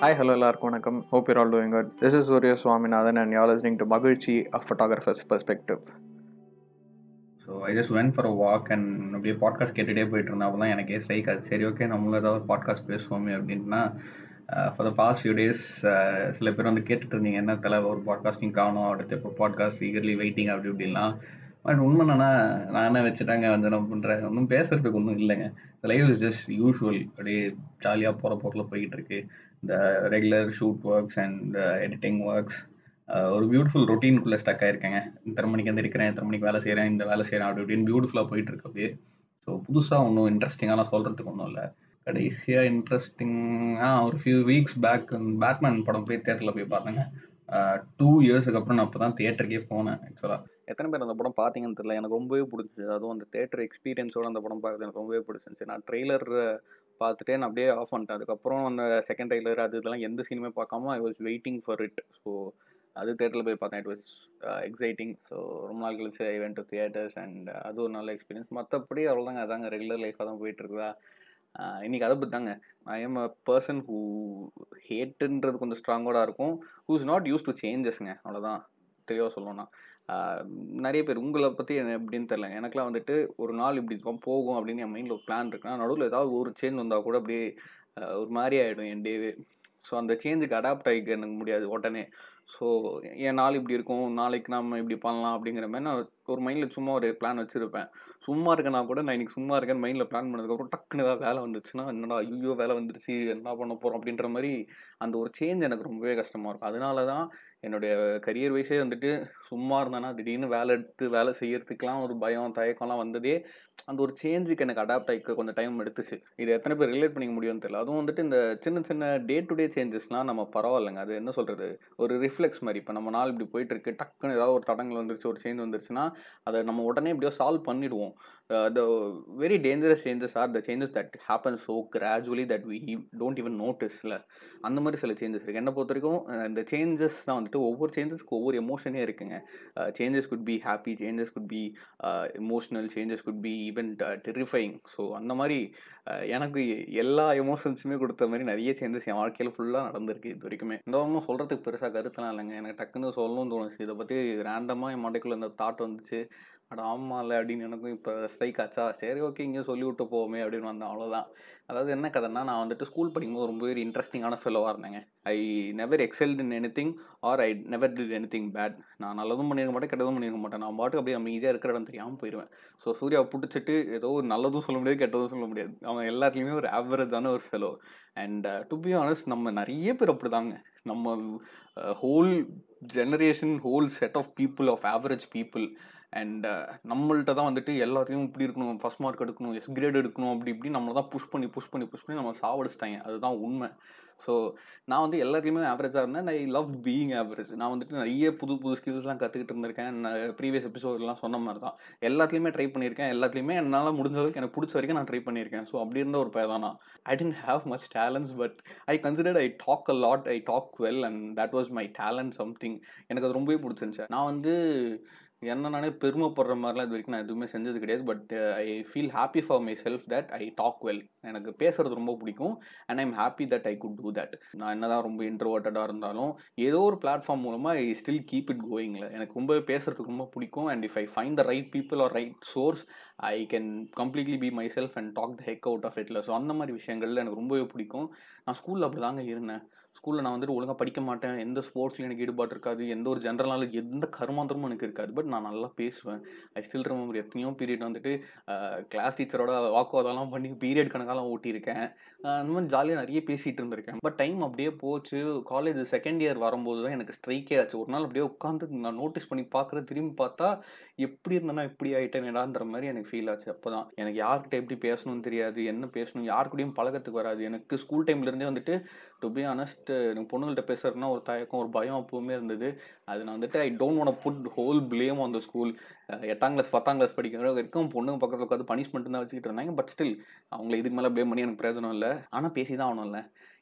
Hi hello எல்லாருக்கும் வணக்கம். Hope you're all doing good this is Surya Swaminathan and you're listening to மகிழ்ச்சி a photographer's perspective so I just went for a walk and அப்படியே podcast கேட்டுகிட்டே போயிட்டு இருந்தா தான் எனக்கே ஸ்ட்ரைக் அது சரி ஓகே நம்மளும் ஏதாவது ஒரு பாட்காஸ்ட் பேசுவோமே அப்படின்னா for the past few days சில பேர் வந்து கேட்டுட்டு இருந்தீங்க என்ன தலை ஒரு பாட்காஸ்டிங் காணும் அடுத்து இப்போ பாட்காஸ்ட் ஈகர்லி வெயிட்டிங் அப்படி இப்படிலாம். பட் உண்மை என்னன்னா நானே வச்சுட்டாங்க வந்து நம்ம பண்ணுறேன் ஒன்றும் பேசுறதுக்கு ஒன்றும் இல்லைங்க. லைவ் இஸ் ஜஸ்ட் யூஷுவல் அப்படியே ஜாலியாக போகிற போக்கில் போய்கிட்டு இருக்கு. இந்த regular shoot works and editing works ஒரு பியூட்டிஃபுல் ரொட்டீனுக்குள்ளே ஸ்டக் ஆயிருக்கேங்க. இத்தனை மணிக்கு வந்து இருக்கிறேன் இத்தனை மணிக்கு வேலை செய்கிறேன் இந்த வேலை செய்கிறேன் அப்படி இப்படின்னு பியூட்டிஃபுல்லாக போயிட்டு இருக்கு அப்படியே. ஸோ புதுசாக ஒன்றும் இன்ட்ரெஸ்டிங்காக நான் சொல்கிறதுக்கு ஒன்றும் இல்லை. கடைசியாக இன்ட்ரெஸ்டிங்காக ஒரு ஃபியூ வீக்ஸ் பேக் பேட்மேன் படம் போய் தேட்டரில் போய் பார்த்தேங்க. டூ இயர்ஸுக்கு அப்புறம் நான் அப்போ தான் தேட்டருக்கே போனேன் ஆக்சுவலாக எத்தனை பேர் அந்த படம் பார்த்தீங்கன்னு தெரியல எனக்கு ரொம்பவே பிடிச்சிச்சு. அதுவும் அந்த தேட்டர் எக்ஸ்பீரியன்ஸோட அந்த படம் பார்க்குறது எனக்கு ரொம்பவே பிடிச்சிருந்துச்சு. நான் ட்ரெய்லர் பார்த்துட்டே நான் அப்படியே ஆஃப் பண்ணிட்டேன். அதுக்கப்புறம் அந்த செகண்ட் ட்ரெய்லர் அது இதெல்லாம் எந்த சீனுமே பார்க்காம I was waiting for it so அது தேட்டரில் போய் பார்த்தேன். இட் வாஸ் எக்ஸைட்டிங் ஸோ ரொம்ப நாள் கழிச்சு I went to theatres and அது ஒரு நல்ல எக்ஸ்பீரியன்ஸ் மற்றபடி அவ்வளோதாங்க அதாங்க ரெகுலர் லைஃபாக தான் போயிட்டுருக்குதா இன்றைக்கி அதை பற்றி தாங்க I am a person who ஹேட்டுன்றது கொஞ்சம் ஸ்ட்ராங்கோட இருக்கும். Who is not use to சேஞ்சஸ்ங்க அவ்வளோதான் தெளிவாக சொல்லணும்னா. நிறைய பேர் உங்களை பற்றி எப்படின்னு தெரில எனக்குலாம் வந்துட்டு ஒரு நாள் இப்படி போகும் அப்படின்னு என் மைண்டில் ஒரு பிளான் இருக்குன்னா நடுவில் ஏதாவது ஒரு சேஞ்ச் வந்தால் கூட அப்படியே ஒரு மாதிரி ஆகிடும் என் டேவே ஸோ அந்த சேஞ்சுக்கு அடாப்ட் ஆகிக்க எனக்கு முடியாது உடனே. ஸோ என் நாள் இப்படி இருக்கும் நாளைக்கு நம்ம இப்படி பண்ணலாம் அப்படிங்கிற மாதிரி நான் ஒரு மைண்டில் சும்மா ஒரு பிளான் வச்சுருப்பேன். சும்மா இருக்கேன்னா கூட நான் இன்றைக்கி சும்மா இருக்கேன் மைண்டில் பிளான் பண்ணதுக்கப்புறம் டக்குன்னு ஏதாவது வேலை வந்துச்சுன்னா என்னடா ஐயோ வேலை வந்துருச்சு என்ன பண்ண போகிறோம் அப்படின்ற மாதிரி அந்த ஒரு சேஞ்ச் எனக்கு ரொம்பவே கஷ்டமாக இருக்கும். அதனால தான் என்னுடைய கரியர் வைஸே வந்துட்டு சும்மா இருந்தேன்னா திடீர்னு வேலை எடுத்து வேலை செய்யறதுக்கெலாம் ஒரு பயம் தயக்கம்லாம் வந்ததே அந்த ஒரு சேஞ்சுக்கு எனக்கு அடாப்ட் ஆகிக்க கொஞ்சம் டைம் எடுத்துச்சு. இது எத்தனை பேர் ரிலேட் பண்ணிக்க முடியும்னு தெரியல. அதுவும் வந்துட்டு இந்த சின்ன சின்ன டே டு டே சேஞ்சஸ்லாம் நம்ம பரவாயில்லைங்க. அது என்ன சொல்கிறது ஒரு ரிஃப்ளெக்ஸ் மாதிரி. இப்போ நம்ம நாள் இப்படி போயிட்டுருக்கு டக்குன்னு ஏதாவது ஒரு தடங்கள் வந்துருச்சு ஒரு சேஞ்ச் வந்துருச்சுன்னா அதை நம்ம உடனே எப்படியோ சால்வ் பண்ணிவிடுவோம் the very dangerous changes are the changes that happen so gradually that we don't even நோட்டீஸில் அந்த மாதிரி சில சேஞ்சஸ் இருக்குது என்னை பொறுத்த வரைக்கும் இந்த சேஞ்சஸ் தான் வந்துட்டு ஒவ்வொரு சேஞ்சஸ்க்கு ஒவ்வொரு எமோஷனே இருக்குங்க. Changes could be happy changes could be emotional changes could be even terrifying so அந்த மாதிரி எனக்கு எல்லா எமோஷன்ஸுமே கொடுத்த மாதிரி நிறைய சேஞ்சஸ் என் வாழ்க்கையில் ஃபுல்லாக நடந்திருக்கு இது வரைக்குமே. இந்த ஒன்றும் சொல்கிறதுக்கு பெருசாக கருத்துலாம் இல்லைங்க. எனக்கு டக்குன்னு சொல்லணும்னு தோணுச்சு. இதை பற்றி ரேண்டமாக என் மண்டைக்குள்ளே இந்த தாட் வந்துச்சு. அட ஆமாம்ல அப்படின்னு எனக்கும் இப்போ ஸ்ட்ரைக் ஆச்சா? சரி ஓகே இங்கே சொல்லி விட்டு போவோமே அப்படின்னு வந்தேன் அவ்வளோதான் அதாவது என்ன கதைன்னா நான் வந்துட்டு ஸ்கூல் படிக்கும்போது ரொம்ப ஒரு இன்ட்ரெஸ்டிங்கான ஃபெலோவாக இருந்தேங்க I never excelled in anything or I never did anything bad நான் நல்லதும் பண்ணியிருக்க மாட்டேன் கெட்டதும் பண்ணியிருக்க மாட்டேன். நான் பாட்டுக்கு அப்படியே அமைதியாக இருக்கிற இடம் தெரியாமல் போயிடுவேன் ஸோ சூர்யாவை பிடிச்சிட்டு ஏதோ ஒரு நல்லதும் சொல்ல முடியாது கெட்டதும் சொல்ல முடியாது. அவன் எல்லாத்துலேயுமே ஒரு ஆவரேஜான ஒரு fellow and to be honest நம்ம நிறைய பேர் அப்படி தாங்க நம்ம whole generation whole set of people of average people and uh, நம்மள்ட்ட தான் வந்துட்டு எல்லாத்தையும் இப்படி இருக்கணும் ஃபஸ்ட் மார்க் எடுக்கணும் எஸ் கிரேட் எடுக்கணும் அப்படி இப்படி நம்மளை தான் புஷ் பண்ணி புஷ் பண்ணி புஷ் பண்ணி நம்ம சாவடிச்சிட்டாங்க. அதுதான் உண்மை. ஸோ நான் வந்து எல்லாத்துலேயுமே ஆவரேஜாக இருந்தேன். ஐ லவ் பீயிங் ஆவரேஜ் நான் வந்துட்டு நிறைய புது புது ஸ்கில்ஸ்லாம் கற்றுக்கிட்டு இருந்திருக்கேன். ப்ரீவியஸ் எபிசோட்லாம் சொன்ன மாதிரி தான் எல்லாத்துலேயுமே ட்ரை பண்ணியிருக்கேன். எல்லாத்துலேயுமே என்னால் முடிஞ்ச அளவுக்கு எனக்கு பிடிச்ச வரைக்கும் நான் ட்ரை பண்ணியிருக்கேன். ஸோ அப்படி இருந்த ஒரு பேர் தான் நான். I didn't have much talents but I considered I talk a lot I talk well and that was my talent something எனக்கு அது ரொம்பவே பிடிச்சிருந்துச்சு. நான் வந்து என்ன நானே பெருமைப்படுற மாதிரிலாம் இது வரைக்கும் நான் எதுவுமே செஞ்சது கிடையாது. But I feel happy for myself that I talk well எனக்கு பேசுறது ரொம்ப பிடிக்கும். And I'm happy that I could do that நான் என்ன தான் ரொம்ப இன்ட்ரோவர்ட்டடாக இருந்தாலும் ஏதோ ஒரு பிளாட்ஃபார்ம் மூலமாக ஐ ஸ்டில் கீப் இட் கோயிங்கில் எனக்கு ரொம்ப பேசுறதுக்கு ரொம்ப பிடிக்கும். And if I find the right people or right source I can completely be myself and talk the heck out of இட்ல so அந்த மாதிரி விஷயங்கள்ல எனக்கு ரொம்பவே பிடிக்கும். நான் ஸ்கூலில் அப்படி தாங்க இருந்தேன். ஸ்கூலில் நான் வந்துட்டு ஒழுங்காக படிக்க மாட்டேன். எந்த ஸ்போர்ட்ஸ்லையும் எனக்கு ஈடுபாடு இருக்காது எந்த ஒரு ஜென்ரல் நாலேஜ் எந்த கருமாந்திரமும் எனக்கு இருக்காது. பட் நான் நல்லா பேசுவேன். ஐ ஸ்டில் ரிமெம்பர் எத்தனையோ பீரியட் வந்துட்டு கிளாஸ் டீச்சரோட வாக்குவாதம்லாம் பண்ணி பீரியட் கணக்காலாம் ஓட்டியிருக்கேன். அந்த மாதிரி ஜாலியாக நிறைய பேசிகிட்டு இருந்திருக்கேன். பட் டைம் அப்படியே போச்சு. காலேஜ் செகண்ட் இயர் வரும்போது தான் எனக்கு ஸ்ட்ரைக்கே ஆச்சு. ஒரு நாள் அப்படியே உட்காந்து நான் நோட்டீஸ் பண்ணி பார்க்குறது திரும்பி பார்த்தா எப்படி இருந்தேன்னா இப்படி ஆகிட்டேனேடான்ற மாதிரி எனக்கு ஃபீல் ஆச்சு அப்போ தான் எனக்கு யார்கிட்ட எப்படி பேசணும்னு தெரியாது. என்ன பேசணும்? யார் கூடயும் பழக்கத்துக்கு வராது. எனக்கு ஸ்கூல் டைம்லேருந்தே வந்துட்டு டு பி ஆனஸ்ட் எனக்கு பொண்ணுங்கள்ட்ட பேசுறதுனா ஒரு தயக்கம் ஒரு பயம் எப்பவுமே இருந்தது. அது நான் வந்துட்டு I don't want put whole blame on the school எட்டாம் கிளாஸ் பத்தாம் கிளாஸ் படிக்கிற வரைக்கும் பொண்ணுங்க பக்கத்தில் உட்காந்து பனிஷ்மெண்ட் தான் வச்சுக்கிட்டு இருந்தாங்க. பட் ஸ்டில் அவங்கள இதுக்கு மேலே ப்ளேம் பண்ணி எனக்கு பிரயோஜனம் இல்லை. ஆனால் பேசி தான் ஆகணும்ல.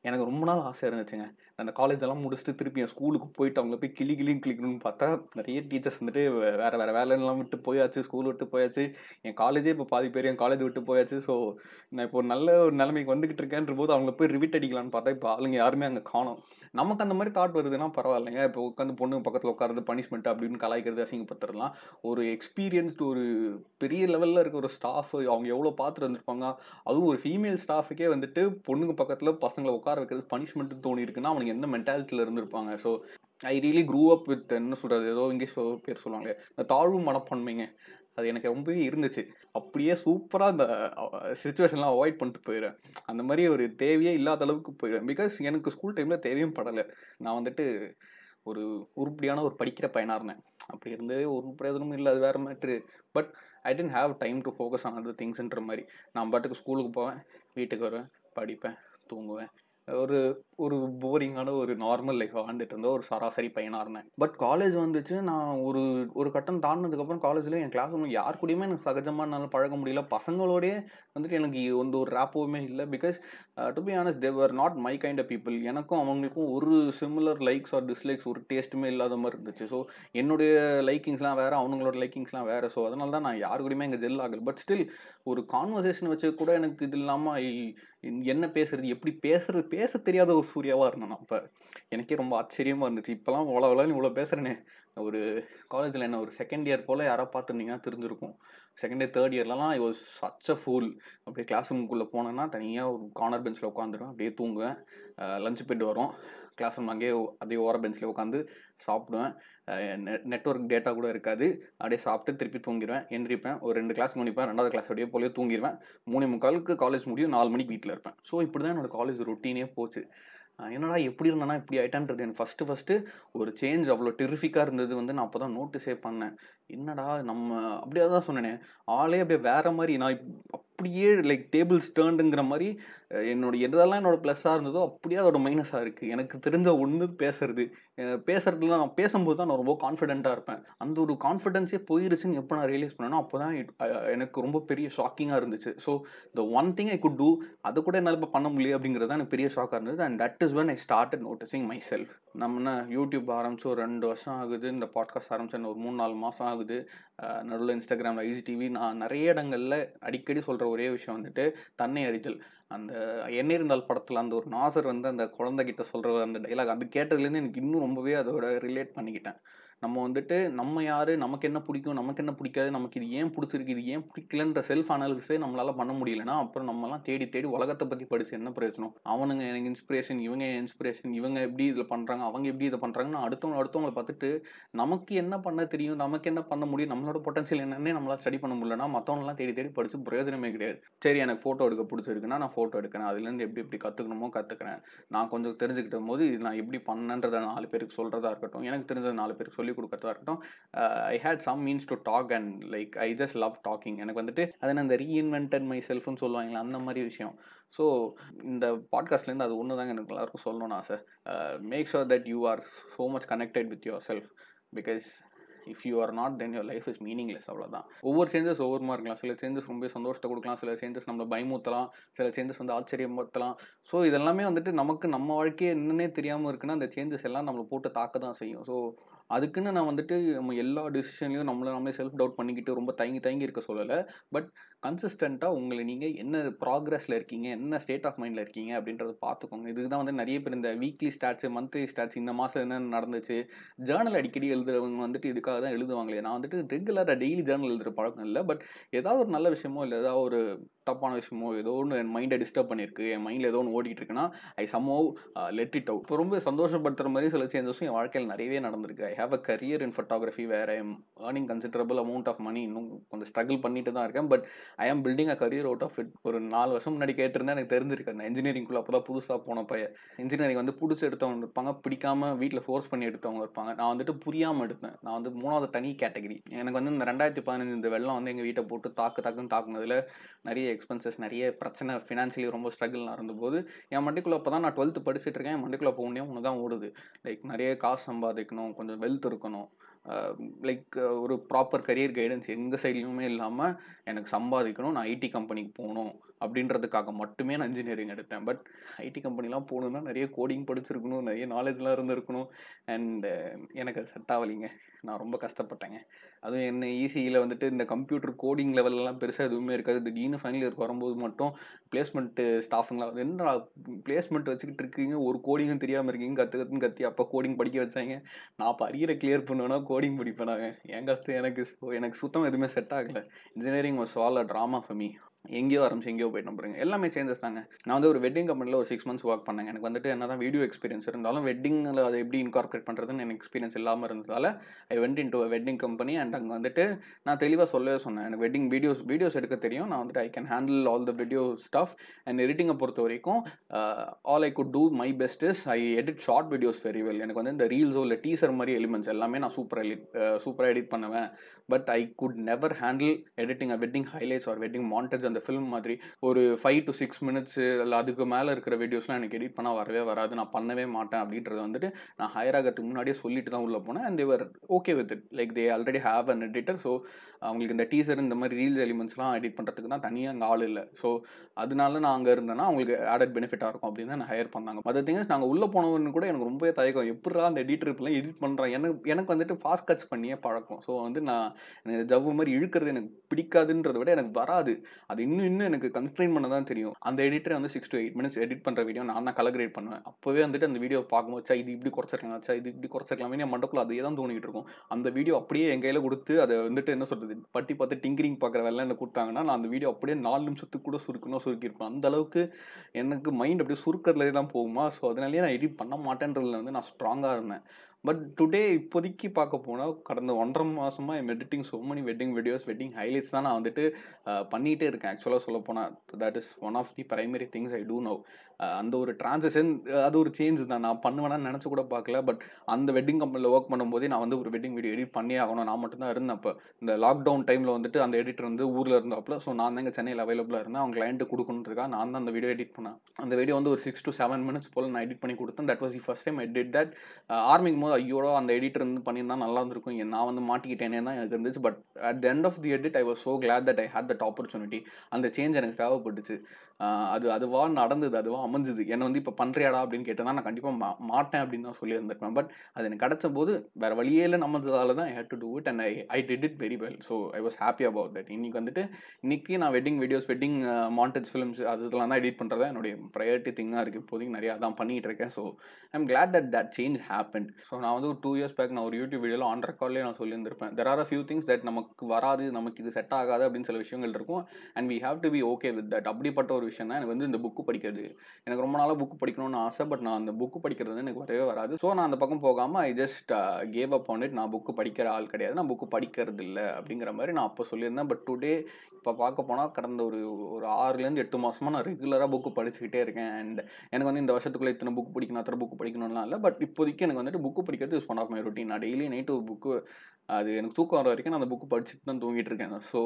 எனக்கு ரொம்ப நாள் ஆசை இருந்துச்சுங்க. அந்த காலேஜ் எல்லாம் முடிச்சுட்டு திருப்பி என் ஸ்கூலுக்கு போயிட்டு அவங்கள போய் கிளி கிளியும் கிளிக்கணும்னு பார்த்தா நிறைய டீச்சர்ஸ் வந்துட்டு வேறு வேறு வேலைலாம் விட்டு போயாச்சு ஸ்கூல் விட்டு போயாச்சு. என் காலேஜே இப்போ பாதி பேர் என் காலேஜ் விட்டு போயாச்சு. ஸோ நான் இப்போ ஒரு நல்ல ஒரு நிலைமைக்கு வந்துக்கிட்டு இருக்கேன்ற போது அவங்கள போய் ரிவிட் அடிக்கலான்னு பார்த்தா இப்போ ஆளுங்க யாருமே அங்கே காணும். நமக்கு அந்த மாதிரி தாட் வருதுன்னா பரவாயில்லைங்க. இப்போ உட்காந்து பொண்ணு பக்கத்தில் உட்காரது பனிஷ்மெண்ட் அப்படின்னு கலாய்க்கிறது அசிங்கப்படுத்துறதுலாம் ஒரு எக்ஸ்பீரியன்ஸ்டு ஒரு பெரிய லெவலில் இருக்க ஒரு ஸ்டாஃப் அவங்க எவ்வளோ பார்த்துட்டு வந்திருப்பாங்க? அதுவும் ஒரு ஃபீமேல் ஸ்டாஃபுக்கே வந்துட்டு பொண்ணுங்க பக்கத்தில் பசங்களை உட்கார வைக்கிறது பனிஷ்மெண்ட் தோணி இருக்குன்னா அவனுக்கு என்ன மென்டாலிட்டியில் இருந்திருப்பாங்க? So I really grew up with என்ன சொல்கிறது ஏதோ இங்கிலீஷ் பேர் சொல்லுவாங்களே இந்த தாழ்வு மனப்பான்மைங்க. அது எனக்கு ரொம்பவே இருந்துச்சு. அப்படியே சூப்பராக அந்த சுச்சுவேஷன்லாம் அவாய்ட் பண்ணிட்டு போயிடுவேன். அந்த மாதிரி ஒரு தேவையே இல்லாத அளவுக்கு போயிடுவேன். பிகாஸ் எனக்கு ஸ்கூல் டைமில் தேவையும் படலை. நான் வந்துட்டு ஒரு உருப்படியான ஒரு படிக்கிற பையனாக இருந்தேன். அப்படி இருந்தே ஒரு பிரயோஜனமும் இல்லை. அது வேறு matter but I didn't have time to focus on other திங்ஸ்ன்ற மாதிரி. நான் பாட்டுக்கு ஸ்கூலுக்கு போவேன் வீட்டுக்கு வருவேன் படிப்பேன் தூங்குவேன். ஒரு ஒரு போரிங்கான ஒரு நார்மல் லைஃப் வாழ்ந்துட்டு இருந்த ஒரு சராசரி பையனாக இருந்தேன். பட் காலேஜ் வந்துச்சு. நான் ஒரு ஒரு கட்டம் தாண்டினதுக்கப்புறம் காலேஜில் என் கிளாஸ் ரூம் யார் கூடயுமே எனக்கு சகஜமாக என்னால் பழக முடியல. பசங்களோடயே வந்துட்டு எனக்கு வந்து ஒரு ரேப்போவுமே இல்லை. Because to be honest they're not my kind of people எனக்கும் அவங்களுக்கும் ஒரு சிமிலர் லைக்ஸ் ஆர் டிஸ்லைக்ஸ் ஒரு டேஸ்ட்டுமே இல்லாத மாதிரி இருந்துச்சு. ஸோ என்னுடைய லைக்கிங்ஸ்லாம் வேறு அவங்களோட லைக்கிங்ஸ்லாம் வேறு. ஸோ அதனால தான் நான் யார் கூடயுமே இங்கே ஜெல் ஆகல. பட் ஸ்டில் ஒரு கான்வர்சேஷன் வச்சு கூட எனக்கு இது இல்லாமல் ஐ என்ன பேசுறது எப்படி பேசுறது பேச தெரியாத ஒரு சூர்யாவாக இருந்தேன் நான். அப்போ எனக்கே ரொம்ப ஆச்சரியமாக இருந்துச்சு. இப்போலாம் இவ்வளோ விளான்னு இவ்வளோ பேசுகிறேனே ஒரு காலேஜில் என்ன ஒரு செகண்ட் இயர் போல் யாராவது பார்த்துருந்தீங்கன்னா தெரிஞ்சிருக்கும். Second year third இயர்லலாம் I was such a fool அப்படியே கிளாஸ் ரூமுக்குள்ளே போனேன்னா தனியாக ஒரு கார்னர் பெஞ்சில் உட்காந்துருவேன். அப்படியே தூங்குவேன். லஞ்ச் போய்ட்டு வரும். கிளாஸ் ரூம் அங்கேயே அதே ஓர பெஞ்சில் உட்காந்து சாப்பிடுவேன். நெட்ஒர்க் டேட்டா கூட இருக்காது. அப்படியே சாப்பிட்டு திருப்பி தூங்கிடுவேன் எந்திரிப்பேன். ஒரு ரெண்டு கிளாஸ் முடிப்பேன். ரெண்டாவது கிளாஸ் அப்படியே போலே தூங்கிடுவேன் மூணு முக்காலுக்கு காலேஜ் முடியும். நாலு மணிக்கு வீட்டில் இருப்பேன். ஸோ இப்படி தான் என்னோட காலேஜ் ரொட்டீனே போச்சு. என்னடா எப்படி இருந்தேன்னா இப்படி ஆயிட்டான்றது எனக்கு ஃபஸ்ட்டு ஃபஸ்ட்டு ஒரு சேஞ்ச் அவ்வளோ டெரிஃபிக்காக இருந்தது வந்து நான் அப்போ தான் நோட்டீஸே பண்ணேன். என்னடா நம்ம அப்படியே தான் சொன்னேனே. ஆளே அப்படியே வேறு மாதிரி நான் அப்படியே லைக் டேபிள்ஸ் டேர்ண்டுங்கிற மாதிரி என்னோட எதெல்லாம் என்னோட ப்ளஸ்ஸாக இருந்ததோ அப்படியே அதோட மைனஸாக இருக்குது எனக்கு தெரிஞ்ச ஒன்று பேசுறது. பேசுறதுலாம் நான் பேசும்போது தான் நான் ரொம்ப கான்ஃபிடென்ட்டாக இருப்பேன். அந்த ஒரு கான்ஃபிடென்ஸே போயிருச்சுன்னு எப்போ நான் ரியலைஸ் பண்ணேனோ அப்போ தான் எனக்கு ரொம்ப பெரிய ஷாக்கிங்காக இருந்துச்சு. So the one thing I could do அதை கூட என்னால் இப்போ பண்ண முடியல அப்படிங்கிறது தான் எனக்கு பெரிய ஷாக்காக இருந்தது. And that is when I started noticing myself நம்ம என்ன யூடியூப் ஆரம்பிச்சு ஒரு ரெண்டு வருஷம் ஆகுது இந்த பாட்காஸ்ட் ஆரம்பிச்சு ஒரு மூணு நாலு மாதம் ஆகுது. நடுவில் இன்ஸ்டாகிராமில் ஈஸி டிவி நான் நிறைய இடங்களில் அடிக்கடி சொல்கிற ஒரே விஷயம் வந்துட்டு தன்னை அறிதல். அந்த என்ன இருந்தால் படத்தில் அந்த ஒரு நாசர் வந்து அந்த குழந்தைகிட்ட சொல்கிற அந்த டைலாக் அது கேட்டதுலேருந்து எனக்கு இன்னும் ரொம்பவே அதோட ரிலேட் பண்ணிக்கிட்டேன். நம்ம வந்துட்டு நம்ம யார்? நமக்கு என்ன பிடிக்கும்? நமக்கு என்ன பிடிக்காது? நமக்கு இது ஏன் பிடிச்சிருக்கு? இது ஏன் பிடிக்கலன்ற செல்ஃப் அனாலிசிஸே நம்மளால் பண்ண முடியலன்னா அப்புறம் நம்மலாம் தேடி தேடி உலகத்தை பற்றி படிச்சு என்ன பிரயோஜனம்? அவனுங்க எனக்கு இன்ஸ்பிரேஷன் இவங்க இன்ஸ்பிரேஷன் இவங்க எப்படி இதில் பண்ணுறாங்க அவங்க எப்படி இதை பண்ணுறாங்கன்னு அடுத்தவங்க அடுத்தவங்களை பார்த்துட்டு நமக்கு என்ன பண்ண தெரியும்? நமக்கு என்ன பண்ண முடியும்? நம்மளோட பொட்டன்ஷியல் என்னன்னே நம்மளால் ஸ்டடி பண்ண முடியலன்னா மற்றவங்களாம் தேடி தேடி படிச்சு பிரயோஜனமே கிடையாது. சரி எனக்கு ஃபோட்டோ எடுக்க பிடிச்சிருக்குன்னா நான் ஃபோட்டோ எடுக்கிறேன். அதுலேருந்து எப்படி எப்படி கற்றுக்கணுமோ கற்றுக்கிறேன் நான் கொஞ்சம் தெரிஞ்சுக்கிட்ட போது இது நான் எப்படி பண்ணன்றதை நாலு பேருக்கு சொல்கிறதா இருக்கட்டும். எனக்கு தெரிஞ்சது நாலு பேருக்கு சொல்லிக் கொடுக்கறதா இருக்கட்டும் I had some means to talk and like I just love talking எனக்கு வந்துட்டு அதை நான் இந்த ரீஇன்வென்டட் மை செல்ஃப்னு சொல்லுவாங்களே அந்த மாதிரி விஷயம். ஸோ இந்த பாட்காஸ்ட்லேருந்து அது ஒன்று தாங்க எனக்கு எல்லாருக்கும் சொல்லணும்னு ஆசை. Make sure that you are so much connected with yourself because if you are not then your life is meaningless அவ்வளோதான் ஒவ்வொரு சேஞ்சஸ் ஒவ்வொருமா இருக்கலாம். சில சேஞ்சஸ் ரொம்ப சந்தோஷத்தை கொடுக்கலாம். சில சேஞ்சஸ் நம்மளை பயமுறுத்தலாம். சில சேஞ்சஸ் வந்து ஆச்சரியப்படுத்தலாம். ஸோ இதெல்லாமே வந்துட்டு நமக்கு நம்ம வாழ்க்கையே என்னன்னே தெரியாமல் இருக்குன்னா அந்த சேஞ்சஸ் எல்லாம் நம்மளை போட்டு தாக்க தான் செய்யும். ஸோ அதுக்குன்னு நான் வந்துட்டு நம்ம எல்லா டிசிஷன்லையும் நம்மளை நம்மளே செல்ஃப் டவுட் பண்ணிக்கிட்டு ரொம்ப தயங்கி தயங்கி இருக்க சொல்லலை. பட் கன்சிஸ்டண்ட்டாக உங்களை நீங்கள் என்ன ப்ராக்ரஸில் இருக்கீங்க என்ன ஸ்டேட் ஆஃப் மைண்டில் இருக்கீங்க அப்படின்றத பார்த்துக்கோங்க இதுக்கு தான் வந்து நிறைய பேர் இந்த வீக்லி ஸ்டாட்ஸ் மந்த்லி ஸ்டாட்ஸ் இந்த மாதம் என்ன நடந்துச்சு ஜேர்னல் அடிக்கடி எழுதுறவங்க வந்துட்டு இதுக்காக தான் எழுதுவாங்களே. நான் வந்துட்டு ரெகுலராக டெய்லி ஜேர்னல் எழுதுகிற பழக்கம் இல்லை. பட் ஏதாவது ஒரு நல்ல விஷயமோ இல்லை ஏதாவது ஒரு தப்பான விஷயமோ ஏதோ ஒன்று என் மைண்டை டிஸ்டர்ப் பண்ணியிருக்கு என் மைண்டில் ஏதோ ஒன்று ஓடிட்டு இருக்குன்னா I somehow let it out இப்போ ரொம்ப சந்தோஷப்படுத்துகிற மாதிரி சில சேஞ்சஸும் என் வாழ்க்கையில் நிறையவே நடந்திருக்கு. I have a career in photography where I am earning considerable amount of money இன்னும் கொஞ்சம் ஸ்ட்ரகிள் பண்ணிட்டு தான் இருக்கேன். But I am building a career out of it ஒரு நாலு வருஷம் முன்னாடி கேட்டிருந்தேன் எனக்கு தெரிஞ்சிருக்கு. அந்த இன்ஜினியரிங்குள்ளே அப்போ தான் புதுசாக போன பையன். இன்ஜினியரிங் வந்து பிடிச்சி எடுத்தவங்க இருப்பாங்க பிடிக்காம வீட்டில் ஃபோர்ஸ் பண்ணி எடுத்தவங்க இருப்பாங்க. நான் வந்துட்டு புரியாமல் எடுத்தேன். நான் வந்து மூணாவது தனி கேட்டகரி எனக்கு வந்து இந்த ரெண்டாயிரத்தி பதினஞ்சு இந்த வெள்ளம் வந்து எங்கள் வீட்டை போட்டு தாக்கு தாக்குன்னு தாக்குனதில் நிறைய எக்ஸ்பென்சஸ் நிறைய பிரச்சனை ஃபினான்ஷியலி ரொம்ப ஸ்ட்ரகிள் இருந்தபோது என் மண்டிக்குள்ளே அப்போ தான் நான் டுவெல்த்து படிச்சுட்டு இருக்கேன். என் மண்டிக்குள்ளே போகணே ஒன்று தான் ஓடுது. லைக் நிறைய காசு சம்பாதிக்கணும் கொஞ்சம் வெல்த் இருக்கணும். லைக் ஒரு ப்ராப்பர் கரியர் கைடன்ஸ் எங்கள் சைட்லையுமே இல்லாமல் எனக்கு சம்பாதிக்கணும் நான் ஐடி கம்பெனிக்கு போகணும். அப்படின்றதுக்காக மட்டுமே நான் இன்ஜினியரிங் எடுத்தேன். பட் ஐடி கம்பெனிலாம் போகணுன்னா நிறைய கோடிங் படிச்சிருக்கணும் நிறைய நாலேஜ்லாம் இருந்திருக்கணும். அண்டு uh, எனக்கு அது செட் ஆகலைங்க. நான் ரொம்ப கஷ்டப்பட்டேங்க. அதுவும் என்ன ஈஸியில் வந்துட்டு இந்த கம்ப்யூட்டர் கோடிங் லெவல்லாம் பெருசாக எதுவுமே இருக்காது. திடீர்னு ஃபைனல் இயருக்கு வரும்போது மட்டும் பிளேஸ்மெண்ட்டு ஸ்டாஃபுங்களாம் வந்து என்ன பிளேஸ்மெண்ட் வச்சுக்கிட்டு இருக்கீங்க? ஒரு கோடிங்கும் தெரியாமல் இருக்கீங்க. கற்று கற்றுன்னு கத்தி அப்போ கோடிங் படிக்க வச்சாங்க. நான் அப்போ அரியரை கிளியர் பண்ணுவேன்னா கோடிங் படிப்பேன் நாங்கள் என் கஷ்டம் எனக்கு. எனக்கு சுத்தம் எதுவுமே செட் ஆகலை. Engineering was all a drama for me எங்கேயோ ஆரம்பிச்சு எங்கேயோ போயிட்டு பாருங்க எல்லாமே சேஞ்சஸ் தாங்க நான் வந்து ஒரு வெட்டிங் கம்பெனியில் ஒரு சிக்ஸ் மந்த்ஸ் ஒர்க் பண்ணேங்க எனக்கு வந்துட்டு என்ன தான் வீடியோ எக்ஸ்பீரியன்ஸ் இருந்தாலும் வெட்டிங்கில் அதை எப்படி இன்கார்பரேட் பண்ணுறதுன்னு எனக்கு எக்ஸ்பீரியன்ஸ் இல்லாமல் இருந்ததால் I went into wedding company and அங்கே வந்துட்டு நான் தெளிவாக சொல்லவே சொன்னேன். எனக்கு வெட்டிங் வீடியோஸ் வீடியோஸ் எடுக்க தெரியும். நான் வந்துட்டு I can handle all the video stuff and எடிட்டிங்கை பொறுத்த வரைக்கும் all I could do my best is I edit short videos very well எனக்கு வந்து இந்த ரீல்ஸோ இல்லை டீசர் மாதிரி எலிமெண்ட்ஸ் எல்லாமே நான் சூப்பர் எடிட் சூப்பராக எடிட் பண்ணுவேன். But I could never handle editing a wedding highlights or wedding montage அந்த ஃபிலிம் மாதிரி ஒரு ஃபைவ் டு சிக்ஸ் மினிட்ஸு இல்லை அதுக்கு மேலே இருக்கிற வீடியோஸ்லாம் எனக்கு எடிட் பண்ணால் வரவே வராது. நான் பண்ணவே மாட்டேன் அப்படின்றத வந்துட்டு நான் ஹையர் ஆகிறதுக்கு முன்னாடியே சொல்லிட்டு தான் உள்ளே போனேன். And they're okay with it like they already have an editor so அவங்களுக்கு இந்த டீசர் இந்த மாதிரி ரீல்ஸ் எலிமெண்ட்ஸ்லாம் எடிட் பண்ணுறதுக்கு தான் தனியாக அங்கே ஆள் இல்லை. ஸோ அதனால நான் அங்கே இருந்தேன்னா அவங்களுக்கு ஆடட் பெனிஃபிட்டாக இருக்கும் அப்படின்னு தான் ஹையர் பண்ணாங்க. மற்ற திங்ஸ் நாங்கள் உள்ளே போனவன்னு கூட எனக்கு ரொம்பவே தயக்கம். எப்படா அந்த எடிட்டர் இப்பெல்லாம் எடிட் பண்ணுறான் எனக்கு எனக்கு வந்துட்டு ஃபாஸ்ட் கட்ஸ் பண்ணியே பழக்கம். ஸோ வந்து நான் எனக்கு ஜவ்வு மாதிரி இழுக்கிறது எனக்கு பிடிக்காதுன்றத விட எனக்கு வராது. அது இன்னும் இன்னும் எனக்கு கன்ஸ்ட்ரெயின் பண்ண தான் தெரியும். அந்த எடிட்டர் வந்து six to eight minutes edit பண்ணுற வீடியோ நான் தான் கலர் கிரேட் பண்ணுவேன். அப்போவே வந்துட்டு அந்த வீடியோ பார்க்கும்போது இது இப்படி குறைச்சிருக்கலாம் ச்சே, இது இப்படி குறைச்சிருக்கலாமே என் மண்டக்குள்ள அதே தான் தோணிட்டு இருக்கும். அந்த வீடியோ அப்படியே என் கையில் கொடுத்து அதை வந்துட்டு என்ன சொல்கிறது பட்டி பார்த்து டிங்கரிங் பார்க்குற வேலை என்ன கொடுத்தாங்கன்னா நான் அந்த வீடியோ அப்படியே நாலு நிமிஷத்துக்கு கூட சுருக்கணும் சுருக்கியிருப்பேன். அந்த அளவுக்கு எனக்கு மைண்ட் அப்படியே சுருக்கிறதுலே தான் போகுமா? ஸோ அதனாலேயே நான் எடிட் பண்ண மாட்டேன்றதுல வந்து நான் ஸ்ட்ராங்காக இருந்தேன். பட் டுடே இப்போதைக்கு பார்க்க போனால் கடந்த ஒன்றரை மாதமாக am editing so many wedding videos wedding highlights தான் நான் வந்துட்டு பண்ணிகிட்டே இருக்கேன். ஆக்சுவலாக சொல்ல போனால் that is one of the primary things I do now அந்த ஒரு டிரான்சேஷன் அது ஒரு சேஞ்ச் தான். நான் பண்ணுவேன்னு நினச்சி கூட பார்க்கல. பட் அந்த வெட்டிங் கம்பெனியில் ஒர்க் பண்ணும்போதே நான் வந்து ஒரு வெட்டிங் வீடியோ எடிட் பண்ணி ஆகணும். நான் மட்டும் தான் இருந்தேன் அப்போ. இந்த லாக்டவுன் டைமில் வந்துட்டு அந்த எடிட்டர் வந்து ஊரில் இருந்தப்பல. ஸோ நான் தான் இங்கே சென்னையில் அவைலபிளாக இருந்தேன். அவங்க கிளைண்ட்டு கொடுக்கணுன்றதுக்காக நான் தான் அந்த வீடியோ எடிட் பண்ணேன். அந்த வீடியோ வந்து ஒரு சிக்ஸ் டு செவன் மினிட்ஸ் போல் நான் எடிட் பண்ணி கொடுத்தேன். That was the first time edit that ஆரம்பிக்கும் போது ஐயோட அந்த எடிட்டர் வந்து பண்ணியிருந்தா நல்லா இருந்திருக்கும். நான் வந்து மாட்டிக்கிட்டேனே தான் எனக்கு இருந்துச்சு. But at the end of the edit I was so glad that I had that opportunity அந்த சேஞ்ச் எனக்கு தேவைப்பட்டுச்சு. அது அதுவாக நடந்தது. அதுவாக அமைஞ்சது. என்னை வந்து இப்போ பண்ணுறியாடா அப்படின்னு கேட்டேன்னா நான் கண்டிப்பாக மா மாட்டேன் அப்படின்னு தான் சொல்லியிருந்திருப்பேன். பட் அது எனக்கு கிடச்ச போது வேறு வழியே இல்லை நம்மளதால தான் I had to do it and I I did it very well so I was happy about that இன்றைக்கி வந்துட்டு இன்றைக்கி நான் wedding videos wedding montage films அது இதெல்லாம் தான் எடிட் பண்ணுறதா என்னுடைய ப்ரையாரிட்டி திங்காக இருக்குது இப்போதைக்கு நிறையா அதான் பண்ணிகிட்டு இருக்கேன். So I'm glad that that change happen so நான் வந்து ஒரு டூ இயர்ஸ் பேக் நான் ஒரு யூடியூப் வீடியோவில் ஆன் ரெக்கார்ட்லேயே நான் சொல்லியிருந்திருப்பேன். There are a few things that நமக்கு வராது நமக்கு இது செட் ஆகாது அப்படின்னு சில விஷயங்கள் இருக்கும். And we have to be okay with that அப்படிப்பட்ட ஒரு விஷயம் தான் எனக்கு வந்து இந்த புக்கு படிக்கிறது. எனக்கு ரொம்ப நாளாக புக்கு படிக்கணும்னு ஆசை பட் நான் அந்த புக்கு படிக்கிறது வந்து எனக்கு வரவே வராது. ஸோ நான் அந்த பக்கம் போகாமல் I just gave up on it நான் புக்கு படிக்கிற ஆள் கிடையாது. நான் புக்கு படிக்கிறது இல்லை அப்படிங்கிற மாதிரி நான் அப்போ சொல்லியிருந்தேன். பட் டுடே இப்போ பார்க்க போனால் கடந்த ஒரு ஒரு ஆறுலேருந்து எட்டு மாதமாக நான் ரெகுலராக புக்கு படிச்சுக்கிட்டே இருக்கேன். அண்ட் எனக்கு வந்து இந்த வருஷத்துக்குள்ளே இத்தனை புக் படிக்கணும் அத்தனை புக்கு படிக்கணும்லாம் இல்லை. பட் இப்போதைக்கு எனக்கு வந்துட்டு புக்கு படிக்கிறது is one of my routine நான் டெய்லி நைட்டு ஒரு புக்கு அது எனக்கு தூக்கம் வர வரைக்கும் நான் அந்த புக்கு படிச்சுட்டு தான் தூங்கிட்டு இருக்கேன். ஸோ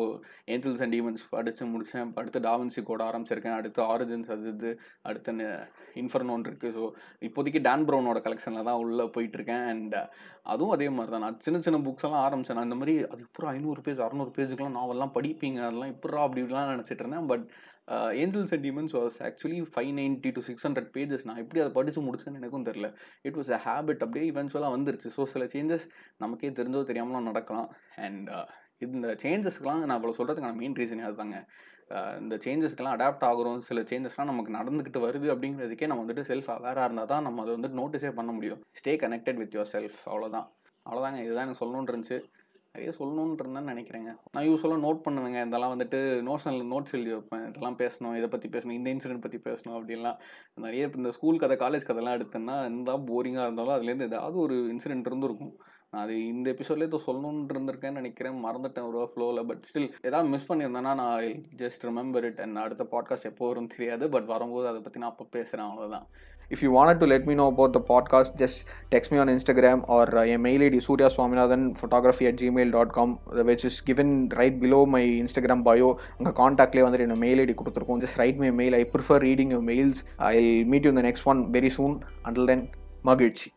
ஏஞ்சல்ஸ் அண்ட் டீமன்ஸ் படித்து முடித்தேன் அடுத்து டாவன்சி கோட ஆரம்பிச்சிருக்கேன். அடுத்து ஆரிஜின்ஸ் அது இது அடுத்து இன்ஃபர்னோன் இருக்குது ஸோ இப்போதைக்கு டான் ப்ரௌனோட கலெக்ஷனில் தான் உள்ளே போயிட்டுருக்கேன் அண்ட் அதுவும் அதே மாதிரி தான். நான் சின்ன சின்ன புக்ஸ் எல்லாம் ஆரம்பித்தேன் நான் இந்த மாதிரி அதுக்கப்புறம் ஐநூறு பேஜ் அறநூறு பேஜுக்கெலாம் நாவெல்லாம் படிப்பீங்க? அதெல்லாம் எப்படா அப்படி இப்படிலாம் நினச்சிட்டு இருந்தேன். But angels sentiments was actually five ninety to six hundred pages நான் எப்படி அதை படித்து முடிச்சேன்னு எனக்கும் தெரில இட் வாஸ் அ ஹேபிட் அப்படியே இவென்ச்சுவலாக வந்துருச்சு. ஸோ சில சேஞ்சஸ் நமக்கே தெரிஞ்சோ தெரியாமலும் நடக்கலாம். அண்ட் இந்த சேஞ்சஸ்க்கெலாம் நான் இவ்வளோ சொல்கிறதுக்கான மெயின் ரீசனே அதுதாங்க. இந்த சேஞ்சஸ்க்கெலாம் அடாப்ட் ஆகுறோம். சில சேஞ்சஸ்லாம் நமக்கு நடந்துக்கிட்டு வருது அப்படிங்கிறதுக்கே நம்ம வந்துட்டு செல்ஃப் அவேராக இருந்தால் தான் நம்ம அதை வந்துட்டு நோட்டீஸே பண்ண முடியும். Stay connected with your self அவ்வளோதான் அவ்வளோதாங்க இதுதான் எனக்கு சொல்லணும்னு இருந்துச்சு. நிறைய சொல்லணும்னு நினைக்கிறேங்க. நான் யூஸ்வலாக நோட் பண்ணுவேங்க. இதெல்லாம் வந்துட்டு நோட்ஸில் நோட்ஸ் எழுதி வைப்பேன். இதெல்லாம் பேசணும் இதை பற்றி பேசணும் இந்த இன்சிடென்ட் பற்றி பேசணும் அப்படின்லாம். நிறைய இந்த ஸ்கூல் கதை காலேஜ் கதைலாம் எடுத்தேன்னா எந்த போரிங்காக இருந்தாலும் அதுலேருந்து ஏதாவது ஒரு இன்சிடென்ட் இருந்திருக்கும். நான் அது இந்த எபிசோட்லேயே இப்போ சொல்லணுன்ட்டு இருந்திருக்கேன்னு நினைக்கிறேன். மறந்துட்டேன் ஒரு ஃப்ளோவில் பட் ஸ்டில் ஏதாவது மிஸ் பண்ணியிருந்தேன்னா நான் ஜஸ்ட் ரிமெம்பர் இட் அண்ட் அடுத்த பாட்காஸ்ட் எப்போ வரும்னு தெரியாது. பட் வரும்போது அதை பற்றி நான் அப்போ பேசுகிறேன் அவ்வளோதான் If you wanted to let me know about the podcast, just text me on Instagram or uh, a mail ID surya swaminathan photography at gmail.com, which is given right below my Instagram bio. உங்கள் காண்டாக்ட்லேயே வந்துட்டு என்ன mail ID கொடுத்துருக்கோம் just write my mail I prefer reading your mails I meet you இந்த next one very soon until then மகிழ்ச்சி